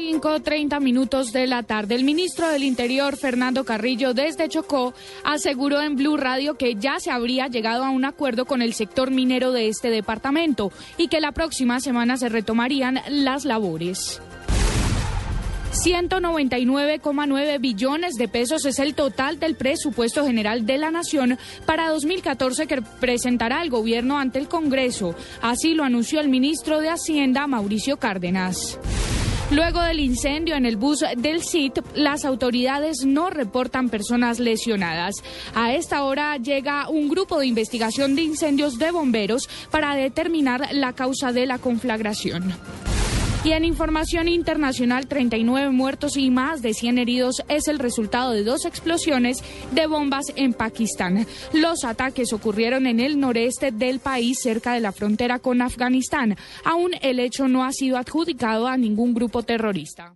5.30 minutos de la tarde. El ministro del Interior, Fernando Carrillo, desde Chocó, aseguró en Blue Radio que ya se habría llegado a un acuerdo con el sector minero de este departamento y que la próxima semana se retomarían las labores. 199,9 billones de pesos es el total del presupuesto general de la Nación para 2014 que presentará el gobierno ante el Congreso. Así lo anunció el ministro de Hacienda, Mauricio Cárdenas. Luego del incendio en el bus del CIT, las autoridades no reportan personas lesionadas. A esta hora llega un grupo de investigación de incendios de bomberos para determinar la causa de la conflagración. Y en información internacional, 39 muertos y más de 100 heridos es el resultado de dos explosiones de bombas en Pakistán. Los ataques ocurrieron en el noreste del país, cerca de la frontera con Afganistán. Aún el hecho no ha sido adjudicado a ningún grupo terrorista.